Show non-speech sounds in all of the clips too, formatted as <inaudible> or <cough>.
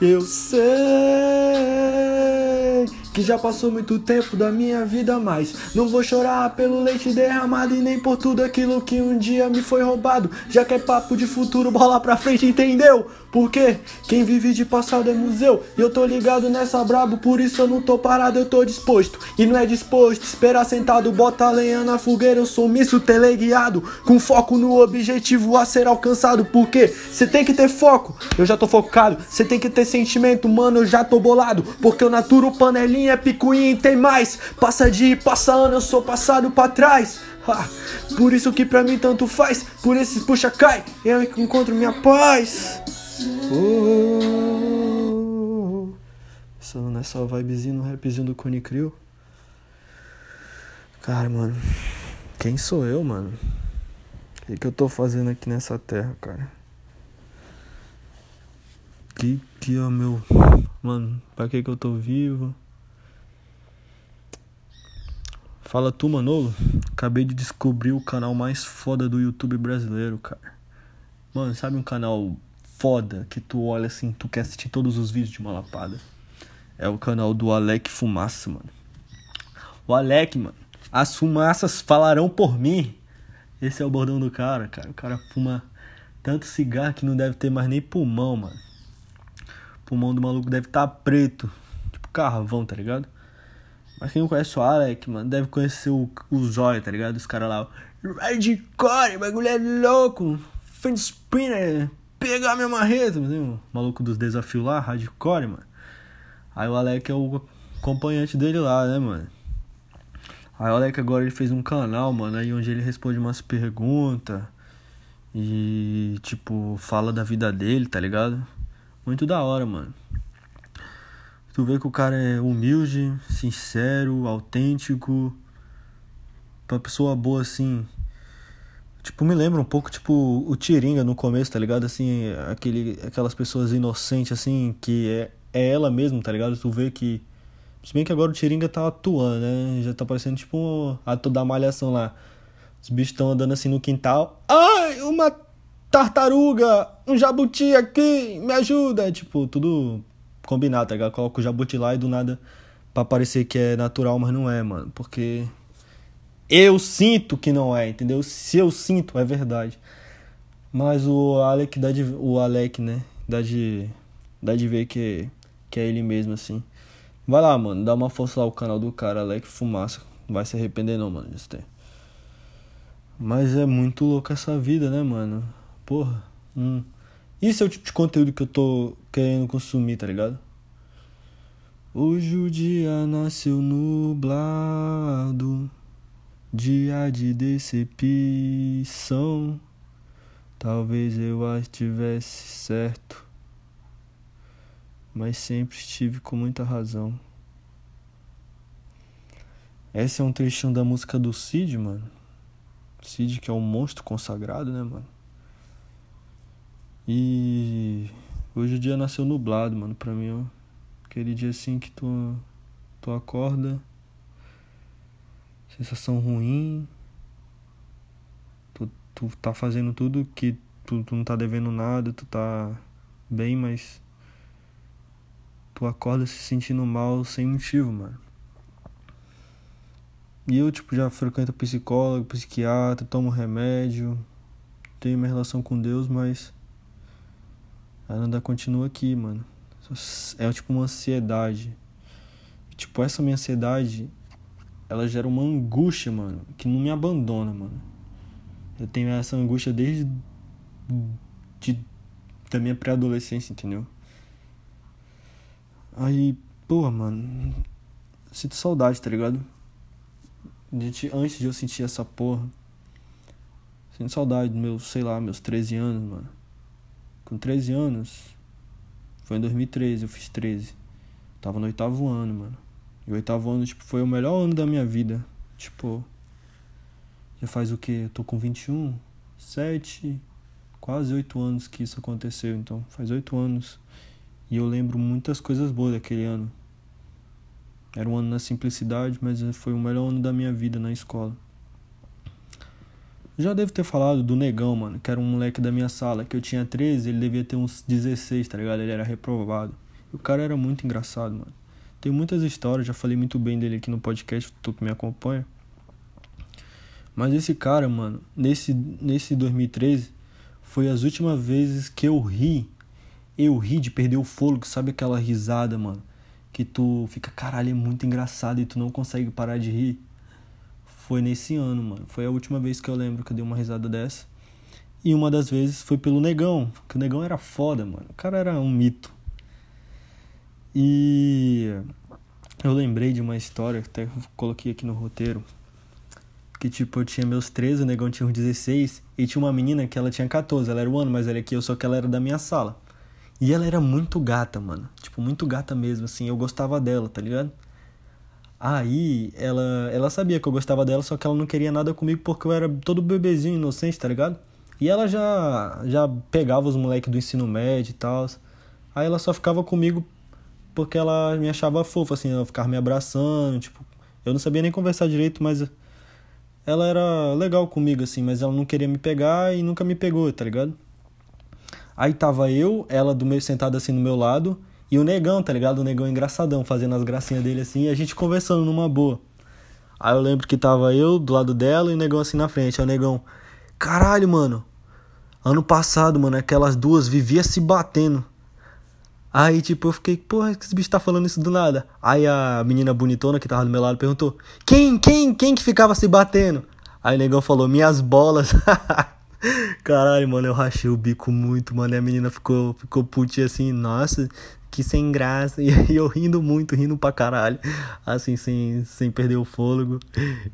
Eu sei que já passou muito tempo da minha vida, mas não vou chorar pelo leite derramado e nem por tudo aquilo que um dia me foi roubado. Já que é papo de futuro, bola pra frente, entendeu? Porque quem vive de passado é museu. E eu tô ligado nessa brabo, por isso eu não tô parado, eu tô disposto. E não é disposto, esperar sentado, bota a lenha na fogueira. Eu sou misto teleguiado, com foco no objetivo a ser alcançado. Porque você tem que ter foco, eu já tô focado. Você tem que ter sentimento, mano, eu já tô bolado. Porque eu naturo panelinha, picuinha e tem mais. Passa dia e passa ano, eu sou passado pra trás. Ah, por isso que pra mim tanto faz, por esses puxa cai, eu encontro minha paz. Oh, Essa nessa vibezinha no rapzinho do Cone Crew. Cara, mano, quem sou eu, mano? O que, que eu tô fazendo aqui nessa terra, cara? Que que é meu. Mano, pra que que eu tô vivo? Fala tu, Manolo. Acabei de descobrir o canal mais foda do YouTube brasileiro, cara. Mano, sabe um canal foda que tu olha assim, tu quer assistir todos os vídeos de uma lapada? É o canal do Alec Fumaça, mano. O Alec, mano. As fumaças falarão por mim. Esse é o bordão do cara, cara. O cara fuma tanto cigarro que não deve ter mais nem pulmão, mano. O pulmão do maluco deve estar tá preto. Tipo carvão, tá ligado? Mas quem não conhece o Alec, mano, deve conhecer o, o Zóio, tá ligado? Os caras lá. Redcore, bagulho é louco. Fan spinner, pegar minha marreta. O maluco dos desafios lá, hardcore, mano. Aí o Alec é o acompanhante dele lá, né, mano? Aí o Alec agora ele fez um canal, mano, aí onde ele responde umas perguntas. E, tipo, fala da vida dele, tá ligado? Muito da hora, mano. Tu vê que o cara é humilde, sincero, autêntico. Uma pessoa boa assim. Tipo, me lembra um pouco, tipo, o Tiringa no começo, tá ligado? Assim, aquele, aquelas pessoas inocentes, assim, que é, é ela mesmo, tá ligado? Tu vê que. Se bem que agora o Tiringa tá atuando, né? Já tá parecendo tipo um ato da malhação lá. Os bichos estão andando assim no quintal. Ai, uma tartaruga! Um jabuti aqui! Me ajuda! Tipo, tudo combinado, tá ligado? Coloca o jabuti lá e do nada pra parecer que é natural, mas não é, mano. Porque eu sinto que não é, entendeu? Se eu sinto, é verdade. Mas o Alec dá de, o Alec, né? Dá de dá de ver que que é ele mesmo assim. Vai lá, mano, dá uma força lá o canal do cara, Alec Fumaça. Não vai se arrepender não, mano, disso ter. Mas é muito louco essa vida, né, mano? Porra. Hum. Isso é o tipo de conteúdo que eu tô querendo consumir, tá ligado? Hoje o dia nasceu nublado, dia de decepção. Talvez eu estivesse certo, mas sempre estive com muita razão. Esse é um trechinho da música do Cid, mano. Cid que é um monstro consagrado, né, mano? E hoje o dia nasceu nublado, mano, pra mim, ó. Aquele dia assim que tu, tu acorda, sensação ruim, tu, tu tá fazendo tudo que tu, tu não tá devendo nada, tu tá bem, mas tu acorda se sentindo mal sem motivo, mano. E eu, tipo, já frequento psicólogo, psiquiatra, tomo remédio, tenho minha relação com Deus, mas ainda continua aqui, mano. É tipo uma ansiedade. Tipo, essa minha ansiedade, ela gera uma angústia, mano, que não me abandona, mano. Eu tenho essa angústia desde de, da minha pré-adolescência, entendeu? Aí, porra, mano, sinto saudade, tá ligado? De, antes de eu sentir essa porra. Sinto saudade dos meus, sei lá, meus 13 anos, mano. Com 13 anos. Foi em 2013, eu fiz 13. Tava no oitavo ano, mano. E o oitavo ano, tipo, foi o melhor ano da minha vida. Tipo. Já faz o quê? Eu tô com 21, 7, quase 8 anos que isso aconteceu. Então, faz 8 anos. E eu lembro muitas coisas boas daquele ano. Era um ano na simplicidade, mas foi o melhor ano da minha vida na escola. Já devo ter falado do Negão, mano, que era um moleque da minha sala, que eu tinha 13, ele devia ter uns 16, tá ligado? Ele era reprovado. O cara era muito engraçado, mano. Tem muitas histórias, já falei muito bem dele aqui no podcast, tu que me acompanha. Mas esse cara, mano, nesse, nesse 2013, foi as últimas vezes que eu ri. Eu ri de perder o fôlego, sabe aquela risada, mano? Que tu fica, caralho, é muito engraçado e tu não consegue parar de rir. Foi nesse ano, mano. Foi a última vez que eu lembro que eu dei uma risada dessa. E uma das vezes foi pelo Negão, que o Negão era foda, mano. O cara era um mito. E eu lembrei de uma história que até coloquei aqui no roteiro. Que tipo, eu tinha meus 13, o Negão tinha uns 16. E tinha uma menina que ela tinha 14, ela era um ano mais velha que eu, só que ela era da minha sala. E ela era muito gata, mano. Tipo, muito gata mesmo, assim. Eu gostava dela, tá ligado? Aí, ela, ela sabia que eu gostava dela, só que ela não queria nada comigo porque eu era todo bebezinho, inocente, tá ligado? E ela já, já pegava os moleques do ensino médio e tal. Aí ela só ficava comigo porque ela me achava fofa, assim, ela ficava me abraçando, tipo, eu não sabia nem conversar direito, mas ela era legal comigo, assim, mas ela não queria me pegar e nunca me pegou, tá ligado? Aí tava eu, ela do meio sentada assim no meu lado, e o negão, tá ligado? O negão engraçadão, fazendo as gracinhas dele assim, e a gente conversando numa boa. Aí eu lembro que tava eu do lado dela e o negão assim na frente. Aí o negão, caralho, mano, ano passado, mano, aquelas duas vivia se batendo. Aí, tipo, eu fiquei, porra, que esse bicho tá falando isso do nada? Aí a menina bonitona que tava do meu lado perguntou: Quem, quem, quem que ficava se batendo? Aí o negão falou: Minhas bolas. <laughs> Caralho, mano, eu rachei o bico muito, mano. E a menina ficou, ficou putinha assim, nossa, que sem graça. <laughs> E eu rindo muito, rindo pra caralho. Assim, sem, sem perder o fôlego.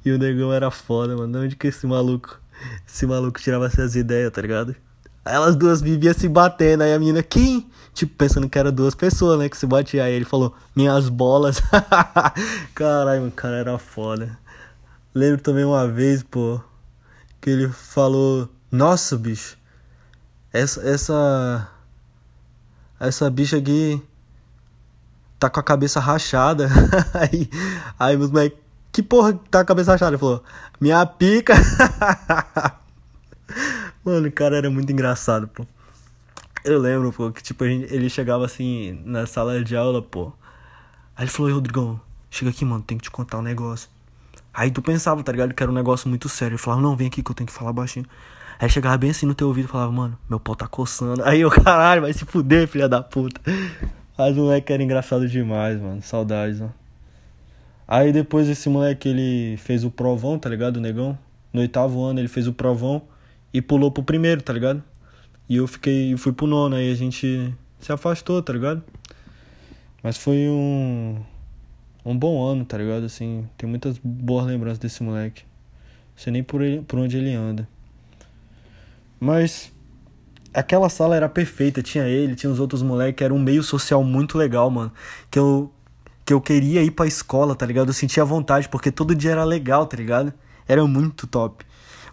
E o negão era foda, mano. Onde que esse maluco, esse maluco tirava essas ideias, tá ligado? Elas duas viviam se batendo. Aí a menina, quem? Tipo, pensando que era duas pessoas, né? Que se batia. Aí ele falou, minhas bolas. <laughs> Caralho, o cara era foda. Lembro também uma vez, pô, que ele falou, nossa, bicho, essa, essa, essa bicha aqui tá com a cabeça rachada. <laughs> aí, aí meus moleques, que porra tá com a cabeça rachada? Ele falou, minha pica. <laughs> Mano, o cara era muito engraçado, pô. Eu lembro, pô, que tipo, gente, ele chegava assim na sala de aula, pô. Aí ele falou, Rodrigão, chega aqui, mano, tem que te contar um negócio. Aí tu pensava, tá ligado? Que era um negócio muito sério. Ele falava, não, vem aqui que eu tenho que falar baixinho. Aí chegava bem assim no teu ouvido e falava, mano, meu pau tá coçando. Aí eu, caralho, vai se fuder, filha da puta. Mas o moleque era engraçado demais, mano. Saudades, ó. Aí depois esse moleque, ele fez o provão, tá ligado? O negão. No oitavo ano ele fez o provão e pulou pro primeiro, tá ligado? E eu fiquei, fui pro nono, aí a gente se afastou, tá ligado? Mas foi um um bom ano, tá ligado? Assim, tem muitas boas lembranças desse moleque. Não sei nem por, ele, por onde ele anda. Mas aquela sala era perfeita, tinha ele, tinha os outros moleques, era um meio social muito legal, mano. Que eu que eu queria ir pra escola, tá ligado? Eu sentia vontade, porque todo dia era legal, tá ligado? Era muito top.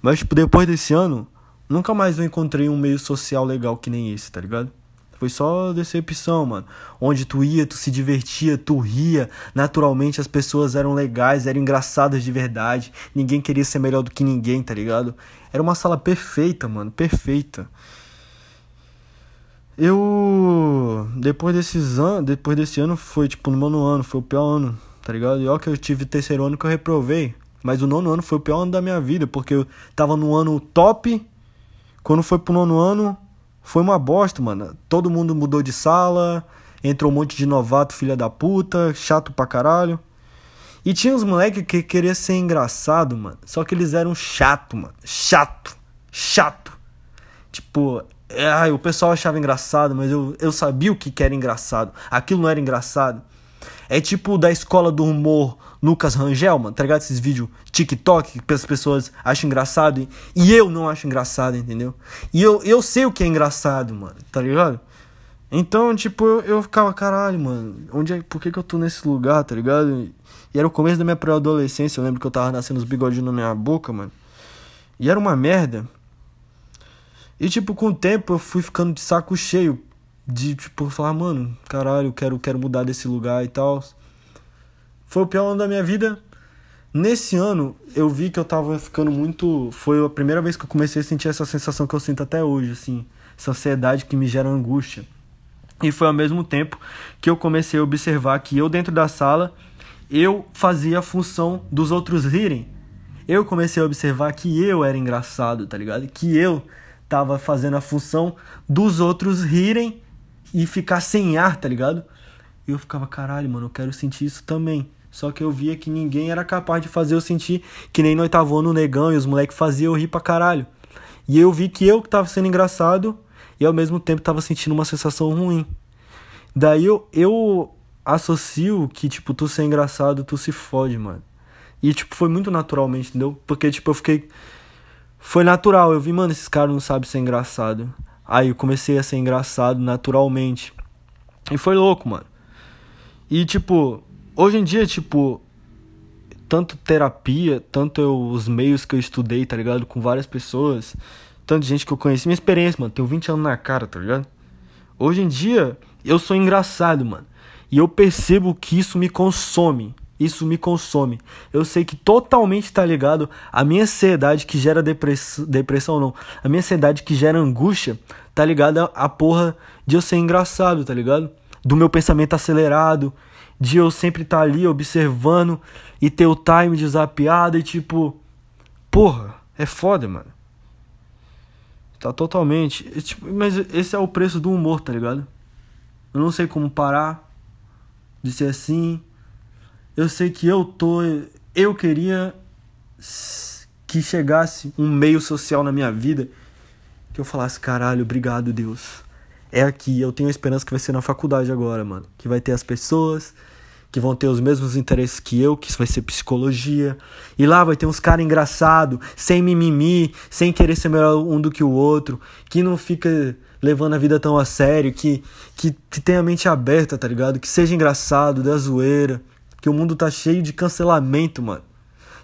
Mas, tipo, depois desse ano, nunca mais eu encontrei um meio social legal que nem esse, tá ligado? Foi só decepção, mano. Onde tu ia, tu se divertia, tu ria. Naturalmente as pessoas eram legais, eram engraçadas de verdade. Ninguém queria ser melhor do que ninguém, tá ligado? Era uma sala perfeita, mano, perfeita. Eu depois desses anos, depois desse ano foi tipo no nono ano, foi o pior ano, tá ligado? E ó que eu tive terceiro ano que eu reprovei. Mas o nono ano foi o pior ano da minha vida, porque eu tava no ano top. Quando foi pro nono ano, foi uma bosta, mano. Todo mundo mudou de sala, entrou um monte de novato, filha da puta, chato pra caralho. E tinha uns moleques que queriam ser engraçado, mano. Só que eles eram chato, mano. Chato. Chato. Tipo, ai, o pessoal achava engraçado, mas eu, eu sabia o que, que era engraçado. Aquilo não era engraçado. É tipo da escola do humor Lucas Rangel, mano, tá ligado? Esses vídeos TikTok que as pessoas acham engraçado e eu não acho engraçado, entendeu? E eu, eu sei o que é engraçado, mano, tá ligado? Então, tipo, eu, eu ficava, caralho, mano, onde é, por que, que eu tô nesse lugar, tá ligado? E era o começo da minha pré-adolescência, eu lembro que eu tava nascendo os bigodinhos na minha boca, mano. E era uma merda. E, tipo, com o tempo eu fui ficando de saco cheio. De, tipo, falar, mano, caralho, eu quero, quero mudar desse lugar e tal. Foi o pior ano da minha vida. Nesse ano, eu vi que eu tava ficando muito. Foi a primeira vez que eu comecei a sentir essa sensação que eu sinto até hoje, assim. Essa ansiedade que me gera angústia. E foi ao mesmo tempo que eu comecei a observar que eu dentro da sala eu fazia a função dos outros rirem. Eu comecei a observar que eu era engraçado, tá ligado? Que eu tava fazendo a função dos outros rirem e ficar sem ar, tá ligado? E eu ficava, caralho, mano, eu quero sentir isso também. Só que eu via que ninguém era capaz de fazer eu sentir que nem no oitavo ano negão e os moleques faziam eu rir pra caralho. E eu vi que eu que tava sendo engraçado e ao mesmo tempo tava sentindo uma sensação ruim. Daí eu, eu associo que, tipo, tu ser engraçado, tu se fode, mano. E, tipo, foi muito naturalmente, entendeu? Porque, tipo, eu fiquei. Foi natural. Eu vi, mano, esses caras não sabem ser engraçado. Aí eu comecei a ser engraçado naturalmente. E foi louco, mano. E, tipo, hoje em dia, tipo, tanto terapia, tanto eu, os meios que eu estudei, tá ligado? Com várias pessoas, tanto gente que eu conheci, minha experiência, mano, tenho 20 anos na cara, tá ligado? Hoje em dia, eu sou engraçado, mano. E eu percebo que isso me consome. Isso me consome. Eu sei que totalmente tá ligado a minha ansiedade que gera depressão, depressão não. A minha ansiedade que gera angústia, tá ligado a porra de eu ser engraçado, tá ligado? Do meu pensamento acelerado, de eu sempre estar tá ali observando e ter o time de e tipo, porra, é foda, mano. Tá totalmente, tipo, mas esse é o preço do humor, tá ligado? Eu não sei como parar de ser assim. Eu sei que eu tô. Eu queria que chegasse um meio social na minha vida que eu falasse: caralho, obrigado, Deus. É aqui, eu tenho a esperança que vai ser na faculdade agora, mano. Que vai ter as pessoas que vão ter os mesmos interesses que eu, que vai ser psicologia. E lá vai ter uns caras engraçados, sem mimimi, sem querer ser melhor um do que o outro, que não fica levando a vida tão a sério, que, que, que tenha a mente aberta, tá ligado? Que seja engraçado, da zoeira. Que o mundo tá cheio de cancelamento, mano.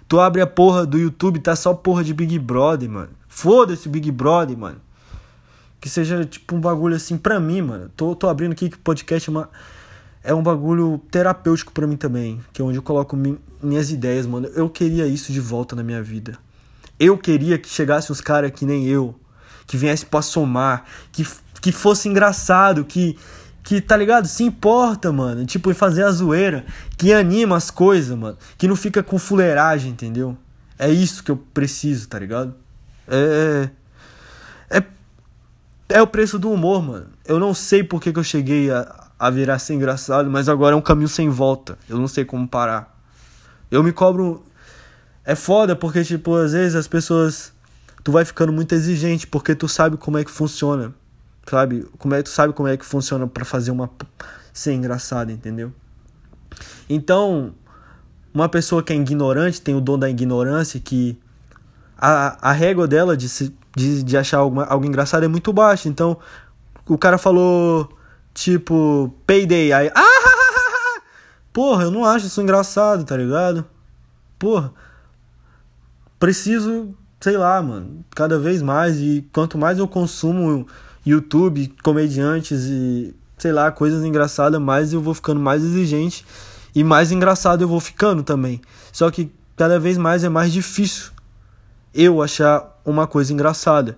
Tu abre a porra do YouTube, tá só porra de Big Brother, mano. Foda-se Big Brother, mano. Que seja tipo um bagulho assim pra mim, mano. Tô, tô abrindo aqui que o podcast é, uma, é um bagulho terapêutico pra mim também. Que é onde eu coloco mi, minhas ideias, mano. Eu queria isso de volta na minha vida. Eu queria que chegasse uns caras que nem eu que viesse pra somar, que, que fosse engraçado, que, que, tá ligado? Se importa, mano. Tipo, em fazer a zoeira, que anima as coisas, mano. Que não fica com fuleiragem, entendeu? É isso que eu preciso, tá ligado? É. É. É o preço do humor, mano. Eu não sei por que, que eu cheguei a, a virar ser engraçado, mas agora é um caminho sem volta. Eu não sei como parar. Eu me cobro. É foda porque, tipo, às vezes as pessoas tu vai ficando muito exigente, porque tu sabe como é que funciona, sabe? Como é, tu sabe como é que funciona para fazer uma ser engraçada, entendeu? Então, uma pessoa que é ignorante, tem o dom da ignorância, que a, a régua dela de, se, de, de achar algo, algo engraçado é muito baixa. Então, o cara falou, tipo, payday, aí, ah, porra, eu não acho isso engraçado, tá ligado? Porra, preciso sei lá, mano, cada vez mais e quanto mais eu consumo YouTube, comediantes e sei lá, coisas engraçadas, mais eu vou ficando mais exigente e mais engraçado eu vou ficando também. Só que cada vez mais é mais difícil eu achar uma coisa engraçada.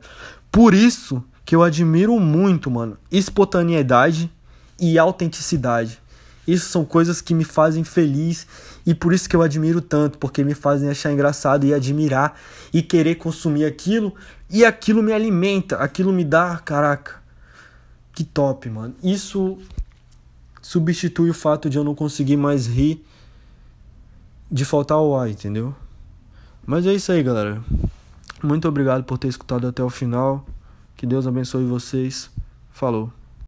Por isso que eu admiro muito, mano, espontaneidade e autenticidade. Isso são coisas que me fazem feliz e por isso que eu admiro tanto, porque me fazem achar engraçado e admirar e querer consumir aquilo e aquilo me alimenta, aquilo me dá, caraca. Que top, mano. Isso substitui o fato de eu não conseguir mais rir de faltar o ar, entendeu? Mas é isso aí, galera. Muito obrigado por ter escutado até o final. Que Deus abençoe vocês. Falou.